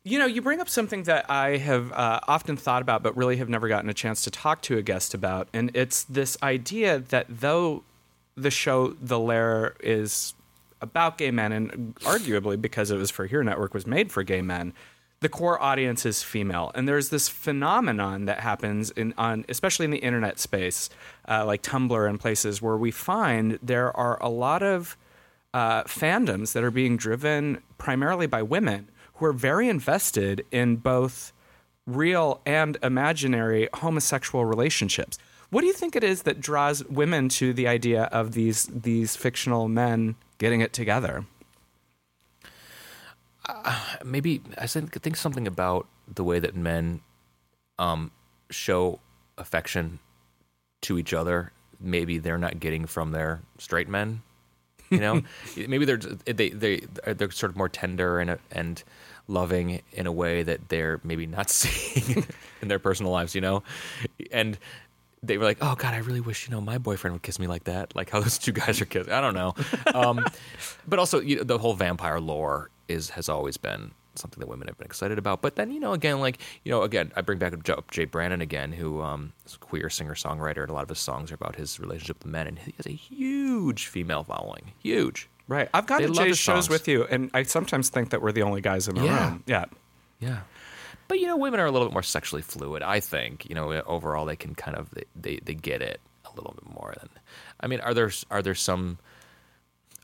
You know, you bring up something that I have uh, often thought about, but really have never gotten a chance to talk to a guest about, and it's this idea that though the show The Lair is about gay men, and arguably because it was for Here Network was made for gay men, the core audience is female, and there's this phenomenon that happens in on especially in the internet space, uh, like Tumblr and places where we find there are a lot of uh, fandoms that are being driven primarily by women who are very invested in both real and imaginary homosexual relationships. What do you think it is that draws women to the idea of these these fictional men getting it together? maybe I think think something about the way that men um, show affection to each other. Maybe they're not getting from their straight men. You know, maybe they're they they they're sort of more tender and and loving in a way that they're maybe not seeing in their personal lives. You know, and they were like, "Oh God, I really wish you know my boyfriend would kiss me like that." Like how those two guys are kissing. I don't know, um, but also you know, the whole vampire lore is has always been something that women have been excited about. But then you know, again, like you know, again, I bring back Jay Brannan again, who um, is a queer singer songwriter, and a lot of his songs are about his relationship with men, and he has a huge female following, huge. Right. I've gone They to Jay's shows with you, and I sometimes think that we're the only guys in the Yeah. room. Yeah. Yeah. But you know, women are a little bit more sexually fluid. I think you know overall they can kind of they, they, they get it a little bit more than. I mean, are there are there some?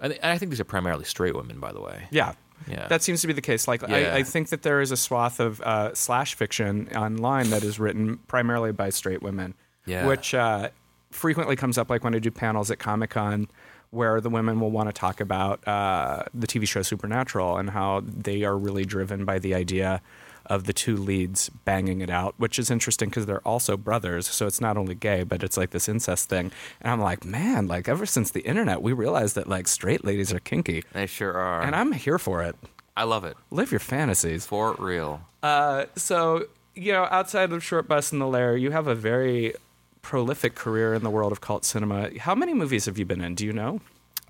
I, I think these are primarily straight women, by the way. Yeah. Yeah. That seems to be the case. Like, Yeah. I, I think that there is a swath of uh, slash fiction online that is written primarily by straight women, Yeah. which uh, frequently comes up, like when I do panels at Comic Con, where the women will want to talk about uh, the TV show Supernatural and how they are really driven by the idea of the two leads banging it out, which is interesting because they're also brothers. So it's not only gay, but it's like this incest thing. And I'm like, man, like ever since the internet, we realized that like straight ladies are kinky. They sure are. And I'm here for it. I love it Live your fantasies. for real. Uh, so, you know, outside of Shortbus and the Lair, you have a very prolific career in the world of cult cinema. How many movies have you been in? Do you know?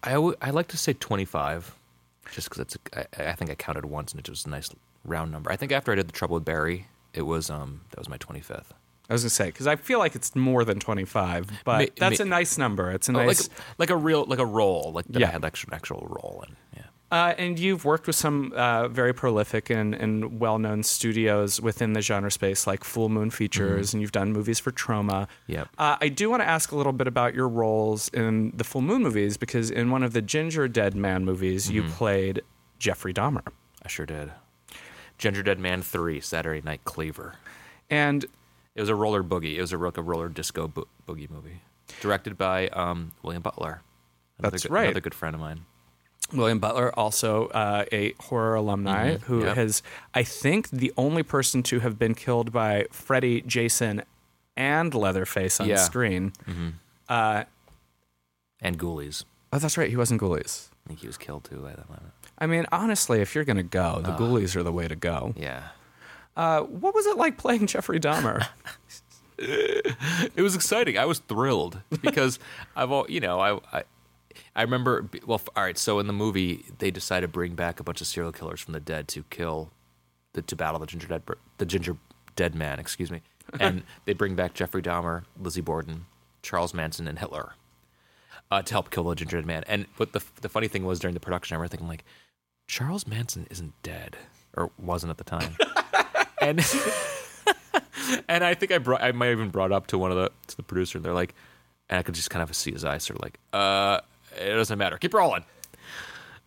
I, I like to say 25, just because it's. I think I counted once and it was a nice round number. I think after I did The Trouble with Barry, it was um that was my 25th. I was gonna say because I feel like it's more than twenty five, but Ma- that's ma- a nice number. It's a Oh, nice. like like a real like a role like that Yeah. I had actual actual role in. Yeah. Uh, and you've worked with some uh, very prolific and, and well known studios within the genre space, like Full Moon Features, and you've done movies for Trauma. Yep. Uh, I do want to ask a little bit about your roles in the Full Moon movies, because in one of the Gingerdead Man movies, you played Jeffrey Dahmer. I sure did. Gingerdead Man 3, Saturday Night Cleaver. And It was a roller boogie. It was a, ro- a roller disco bo- boogie movie. Directed by um, William Butler. Another That's good, right. Another good friend of mine. William Butler, also uh, a horror alumni, who Yep. has, I think, the only person to have been killed by Freddy, Jason, and Leatherface on Yeah. screen. Uh, And Ghoulies. oh, that's right. He wasn't Ghoulies. I think he was killed too at that moment. I mean, honestly, if you're going to go, the Ghoulies are the way to go. Yeah. Uh, what was it like playing Jeffrey Dahmer? It was exciting. I was thrilled because I've all you know I I, I remember well all right. So in the movie they decided to bring back a bunch of serial killers from the dead to kill the to battle the ginger dead the ginger dead man. Excuse me. And they bring back Jeffrey Dahmer, Lizzie Borden, Charles Manson, and Hitler uh, to help kill the ginger dead man. And but the the funny thing was during the production, I remember thinking like Charles Manson isn't dead or wasn't at the time. and and I think I brought I might have even brought up to one of the to the producer and they're like and I could just kind of see his eyes sort of like uh it doesn't matter keep rolling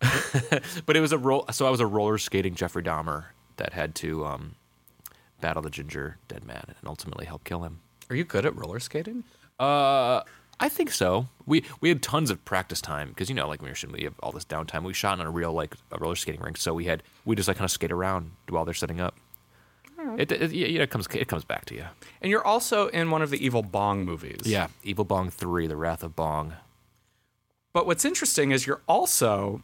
but it was a roll so I was a roller skating Jeffrey Dahmer that had to um battle the ginger dead man and ultimately help kill him Are you good at roller skating? uh I think so we we had tons of practice time because you know like when you're shooting we have all this downtime we shot on a real like a roller skating rink so we had we just like kind of skate around while they're setting up it, it, yeah, it comes it comes back to you. And you're also in one of the Evil Bong movies. Yeah, Evil Bong 3, The Wrath of Bong. But what's interesting is you're also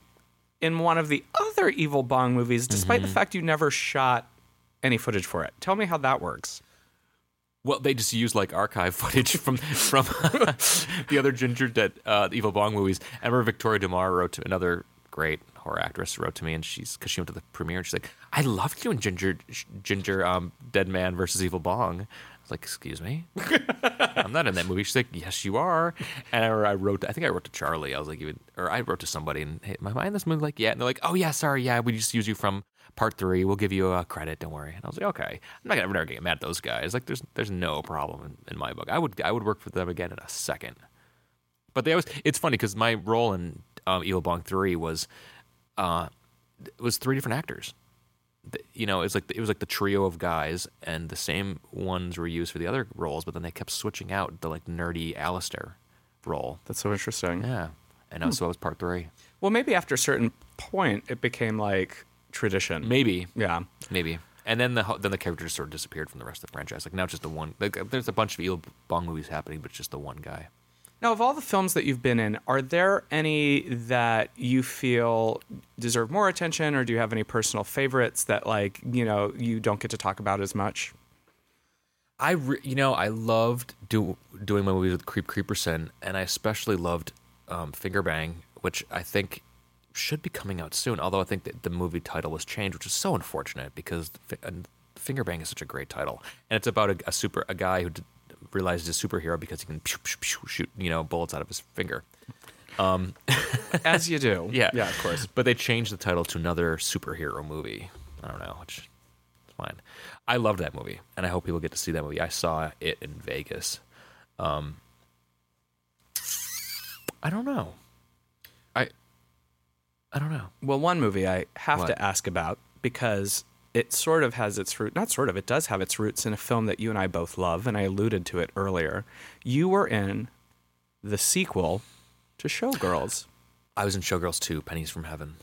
in one of the other Evil Bong movies, despite the mm-hmm. fact you never shot any footage for it. Tell me how that works. Well, they just use like archive footage from from the other Ginger Dead uh, Evil Bong movies. I remember Victoria De Mare wrote to another great horror actress wrote to me, and she's because she went to the premiere, and she's like, "I loved doing Ginger Ginger um, Dead Man versus Evil Bong." I was like, "Excuse me, I'm not in that movie." She's like, "Yes, you are." And I, I wrote, I think I wrote to Charlie. I was like, even, or I wrote to somebody, and hey, am I in this movie? Like, yeah. And they're like, "Oh yeah, sorry, yeah, we just use you from." Part three, we'll give you a credit. Don't worry. And I was like, okay, I'm not gonna gonna get mad at those guys. Like, there's there's no problem in, in my book. I would I would work for them again in a second. But they always it's funny because my role in um, Evil Bong Three was uh was three different actors. The- You know, it's like it was like the trio of guys, and the same ones were used for the other roles, but then they kept switching out the like nerdy Alistair role. That's so interesting. Yeah, and so I was part three. Well, maybe after a certain point, it became like tradition. Maybe, Yeah. maybe. And then the then the character just sort of disappeared from the rest of the franchise. Like now, it's just the one. Like there's a bunch of Evil Bong movies happening, but it's just the one guy. Now, of all the films that you've been in, are there any that you feel deserve more attention, or do you have any personal favorites that, like, you know, you don't get to talk about as much? I, re- you know, I loved do, doing my movies with Creep Creepersin, and I especially loved um, Finger Bang, which I think should be coming out soon. Although I think that the movie title was changed, which is so unfortunate because Fi- and Finger Bang is such a great title, and it's about a, a super a guy who d- realizes he's a superhero because he can pew, pew, pew, shoot you know bullets out of his finger. As you do. Yeah, Yeah, of course. But they changed the title to another superhero movie. I don't know, which is fine. I loved that movie, and I hope people get to see that movie. I saw it in Vegas. Um, I don't know. I don't know. Well, one movie I have What? to ask about because it sort of has its root, not sort of, it does have its roots in a film that you and I both love, and I alluded to it earlier. You were in the sequel to Showgirls. I was in Showgirls 2, Pennies from Heaven.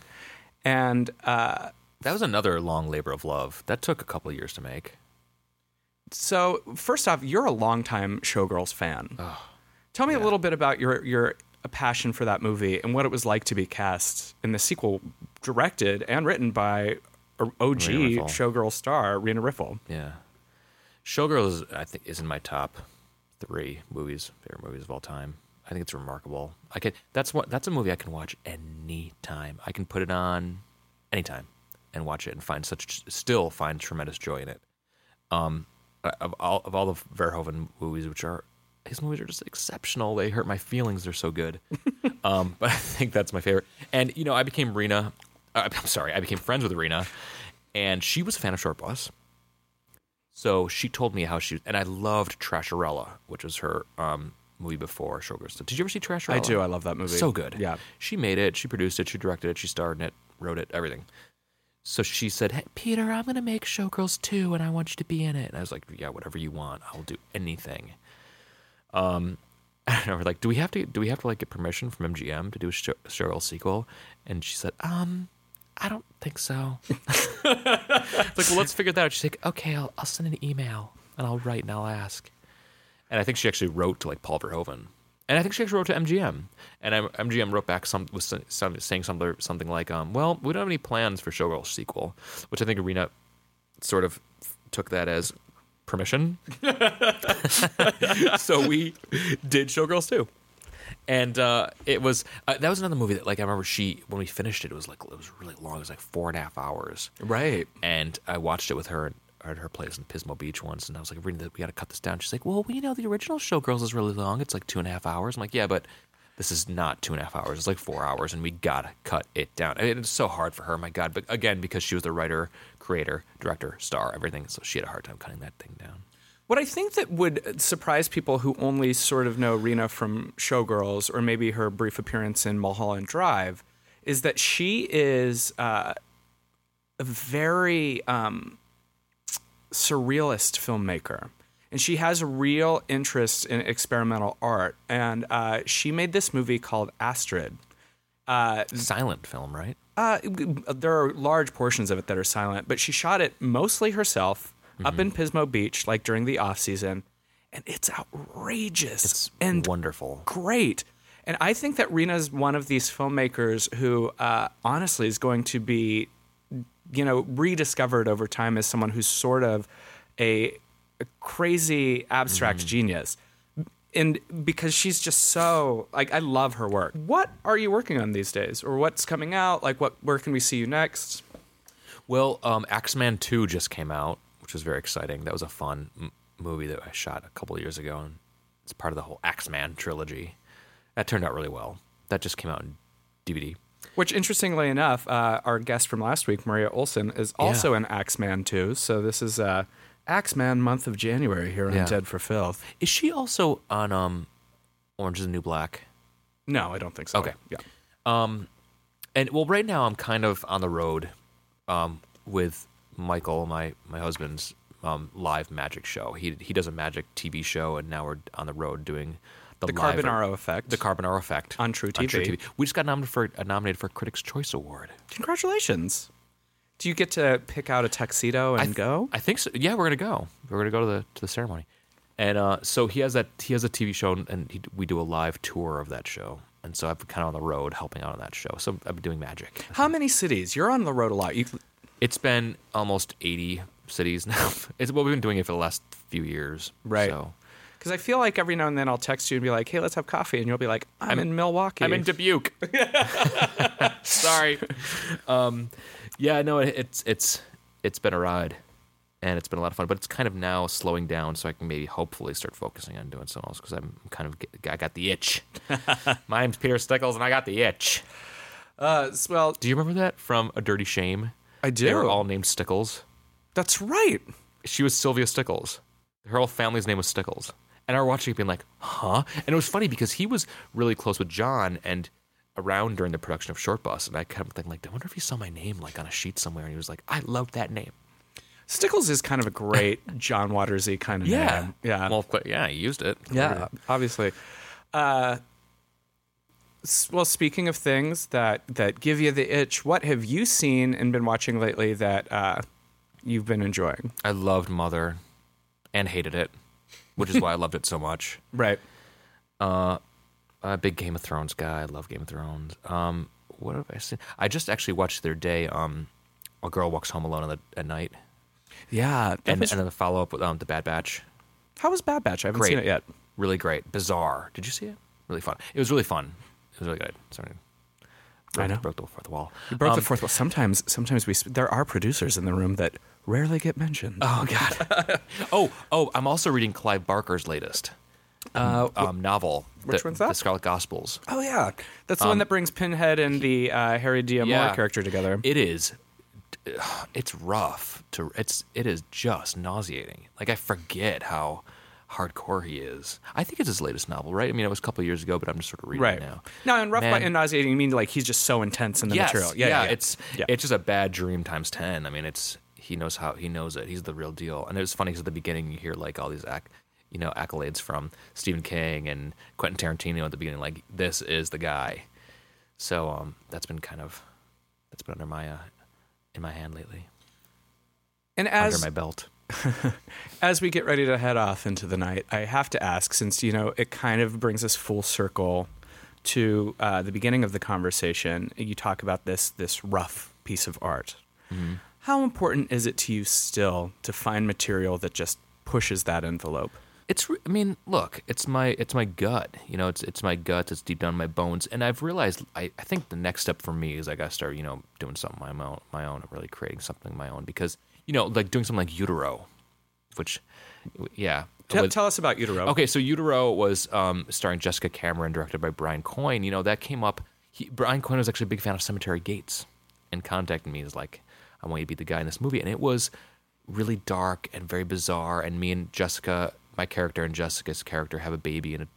And uh, That was another long labor of love. That took a couple of years to make. so, first off, you're a longtime Showgirls fan. Tell me a little bit about your, your passion for that movie and what it was like to be cast in the sequel, directed and written by OG Showgirl star Rena Riffel. Yeah. Showgirls, I think, is in my top three movies, favorite movies of all time. I think it's remarkable. I could that's what that's a movie I can watch anytime. I can put it on anytime and watch it and find such still find tremendous joy in it. Um, of all of all the Verhoeven movies, which are his movies are just exceptional. They hurt my feelings. They're so good. um, but I think that's my favorite. And you know, I became Rena. Uh, I'm sorry, I became friends with Rena, and she was a fan of Shortbus. So she told me how she and I loved Trasharella, which was her um, movie before Showgirls. Did you ever see Trasharella? I do. I love that movie. So good. Yeah. She made it. She produced it. She directed it. She starred in it. Wrote it. Everything. So she said, "Hey, Peter, I'm gonna make Showgirls 2, and I want you to be in it." And I was like, "Yeah, whatever you want. I'll do anything." Um, I don't know. We're like, "Do we have to? Do we have to like get permission from MGM to do a sequel?" And she said, "Um, I don't think so." it's like, well, let's figure that out. She's like, "Okay, I'll I'll send an email and I'll write and I'll ask." And I think she actually wrote to like Paul Verhoeven, and I think she actually wrote to MGM, and I, MGM wrote back some was some, saying something something like, um, "Well, we don't have any plans for Showgirls sequel," which I think Arena sort of took that as permission. so we did Showgirls too. And uh, it was uh, that was another movie that like I remember she when we finished it it was like it was really long it was like four and a half hours Right. and I watched it with her at her place in Pismo Beach once, and I was like, "Reading that we got to cut this down." She's like, "Well, you know the original Showgirls is really long. It's like two and a half hours." I'm like, "Yeah, but this is not two and a half hours. It's like four hours, and we gotta cut it down." It's so hard for her. My God, but again, because she was the writer, creator, director, star, everything, so she had a hard time cutting that thing down. What I think that would surprise people who only sort of know Rena from Showgirls or maybe her brief appearance in Mulholland Drive is that she is uh, a very um, surrealist filmmaker. And she has a real interest in experimental art. And uh, she made this movie called Astrid. Silent film, right? Uh, there are large portions of it that are silent, but she shot it mostly herself up in Pismo Beach, like during the off season, and it's outrageous It's and wonderful. great. And I think that Rena's one of these filmmakers who, uh, honestly, is going to be, you know, rediscovered over time as someone who's sort of a crazy abstract genius. And because she's just so like, I love her work. What are you working on these days, or what's coming out? Like, what? Where can we see you next? Well, um, Axeman 2 just came out, which was very exciting. That was a fun m- movie that I shot a couple of years ago, and it's part of the whole Axeman trilogy. That turned out really well. That just came out in DVD. Which, interestingly enough, uh, our guest from last week, Maria Olsen, is also an Axeman too. So this is uh, Axeman month of January here on Yeah. Dead for Filth. Is she also on um, Orange is the New Black? No, I don't think so. Okay. Yeah. And well, right now I'm kind of on the road um, with Michael, my my husband's um, live magic show. He he does a magic TV show, and now we're on the road doing the, The live- Carbonaro Effect. The Carbonaro Effect On truTV. We just got nominated for uh, nominated for a Critics' Choice Award. Congratulations. Do you get to pick out a tuxedo and I th- go? I think so. Yeah, we're gonna go. We're gonna go to the to the ceremony, and uh, so he has that he has a TV show, and he, we do a live tour of that show. And so I've been kind of on the road helping out on that show. So I've been doing magic. How many cities? You're on the road a lot. You, It's been almost 80 cities now. It's well, we've been doing it for the last few years. Right. So because I feel like every now and then I'll text you and be like, "Hey, let's have coffee," and you'll be like, "I'm, in Milwaukee." I'm in Dubuque. Sorry. Um, yeah, no, it, it's it's it's been a ride, and it's been a lot of fun. But it's kind of now slowing down, so I can maybe hopefully start focusing on doing something else because I'm kind of I got the itch. My name's Peter Stickles, and I got the itch. Uh, well, Do you remember that from A Dirty Shame? I do. They were all named Stickles. That's right. she was Sylvia Stickles. Her whole family's name was Stickles. And I were watching it being like, huh? And it was funny because he was really close with John and around during the production of Shortbus. And I kept thinking, like, I wonder if he saw my name like on a sheet somewhere. And he was like, I love that name. Stickles is kind of a great John Watersy kind of name. Yeah. Well, yeah, he used it. Yeah, obviously. Uh, well, speaking of things that that give you the itch, what have you seen and been watching lately that uh, you've been enjoying? I loved Mother and hated it, which is why I loved it so much. Right. I'm a big Game of Thrones guy. I love Game of Thrones. Um, what have I seen? I just actually watched their day. Um, a girl walks home alone at, the, at night, Yeah. and, was- and then the follow up with um, the Bad Batch. how was Bad Batch? I haven't Great. seen it yet. Really great. Bizarre. Did you see it? Really fun. It was really fun. It was really good. Sorry. Broke, I know. Broke the fourth wall. Broke the Um, fourth wall. Sometimes, sometimes we there are producers in the room that rarely get mentioned. Oh God. oh, oh, I'm also reading Clive Barker's latest Uh, um, novel. which the, one's that? The Scarlet Gospels. oh yeah, that's the one that brings Pinhead and the uh, Harry D'Amour Um, Yeah. character together. It is. It's rough to. It's. It is just nauseating. Like I forget how hardcore he is. I think it's his latest novel, right? I mean, it was a couple years ago, but I'm just sort of reading right it now. No, and rough by and nauseating, you mean like he's just so intense in the yes, material. Yeah, yeah, it's yeah. it's just a bad dream times ten. I mean, it's he knows how he knows it. He's the real deal. And it was funny because at the beginning you hear like all these ac- you know accolades from Stephen King and Quentin Tarantino at the beginning, like this is the guy. So um, that's been kind of that's been under my uh, in my hand lately, and under my belt. as we get ready to head off into the night, I have to ask, since you know it kind of brings us full circle to uh, the beginning of the conversation. You talk about this this rough piece of art. Mm-hmm. How important is it to you still to find material that just pushes that envelope? It's. I mean, look, it's my it's my gut. You know, it's it's my gut. It's deep down in my bones. And I've realized. I, I think the next step for me is I got to start. You know, doing something my own, my own, really creating something my own. Because you know, like doing something like Utero, which, yeah. Tell, tell us about Utero. Okay, so Utero was um, starring Jessica Cameron, directed by Brian Coyne. You know, that came up. He, Brian Coyne was actually a big fan of Cemetery Gates and contacted me. He's like, I want you to be the guy in this movie. And it was really dark and very bizarre. And me and Jessica, my character and Jessica's character have a baby, and it,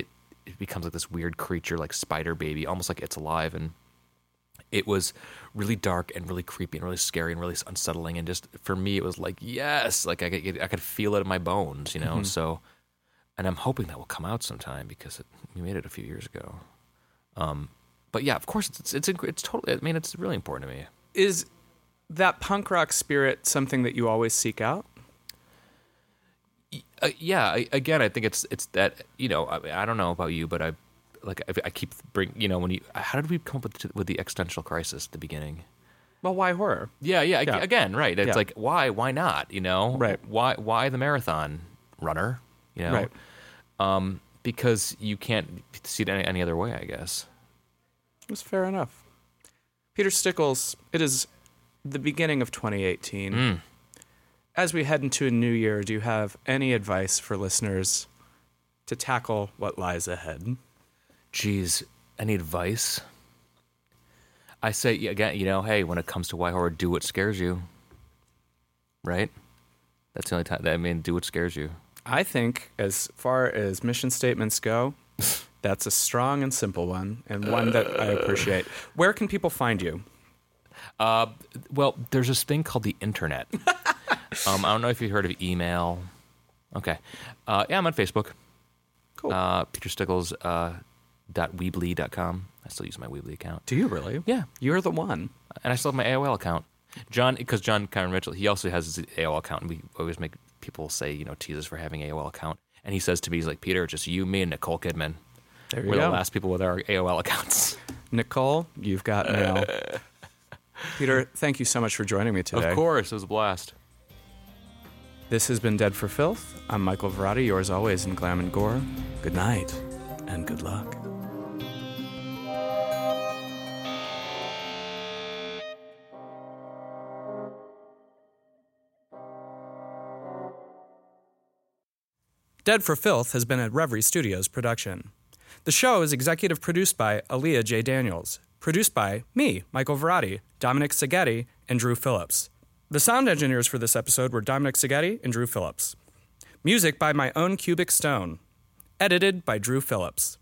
it, it becomes like this weird creature, like spider baby, almost like it's alive. And it was really dark and really creepy and really scary and really unsettling. And just for me it was like yes like i could i could feel it in my bones you know? So and i'm hoping that will come out sometime because it, we made it a few years ago. Um but yeah of course it's it's it's, it's totally i mean it's really important to me. Is that punk rock spirit something that you always seek out? Uh, yeah I, again i think it's it's that you know I, I don't know about you but i like I, I keep bring you know when you how did we come up with, with the existential crisis at the beginning Well, why horror? Yeah, yeah. Yeah. Again, right. It's Yeah. like why, why not? You know, Right. Why, why the marathon runner? You know, Right. Um, because you can't see it any, any other way. I guess. It was fair enough. Peter Stickles, it is the beginning of 2018. Mm. As we head into a new year, do you have any advice for listeners to tackle what lies ahead? Geez, any advice? I say again, you know, hey, when it comes to why horror, do what scares you. Right. That's the only time. that I mean, do what scares you. I think, as far as mission statements go, that's a strong and simple one, and one that I appreciate. Where can people find you? Uh, well, there's this thing called the internet. um, I don't know if you've heard of email. Okay. Uh, yeah, I'm on Facebook. Cool. Uh, Peter Stickles uh, dot Weebly dot com. I still use my Weebly account. do you really? Yeah, You're the one. and I still have my AOL account. John, because John Cameron Mitchell, he also has his AOL account, and we always make people say, you know, tease us for having AOL account. And he says to me, he's like, Peter, just you, me, and Nicole Kidman. There you We're go. the last people with our AOL accounts. Nicole, you've got mail. Peter, thank you so much for joining me today. Of course, it was a blast. This has been Dead for Filth. I'm Michael Varrati, yours always in glam and gore. Good night and good luck. Dead for Filth has been a Reverie Studios production. The show is executive produced by Aaliyah J. Daniels, produced by me, Michael Varrati, Dominic Saghetti, and Drew Phillips. The sound engineers for this episode were Dominic Saghetti and Drew Phillips. Music by my own Cubic Stone. Edited by Drew Phillips.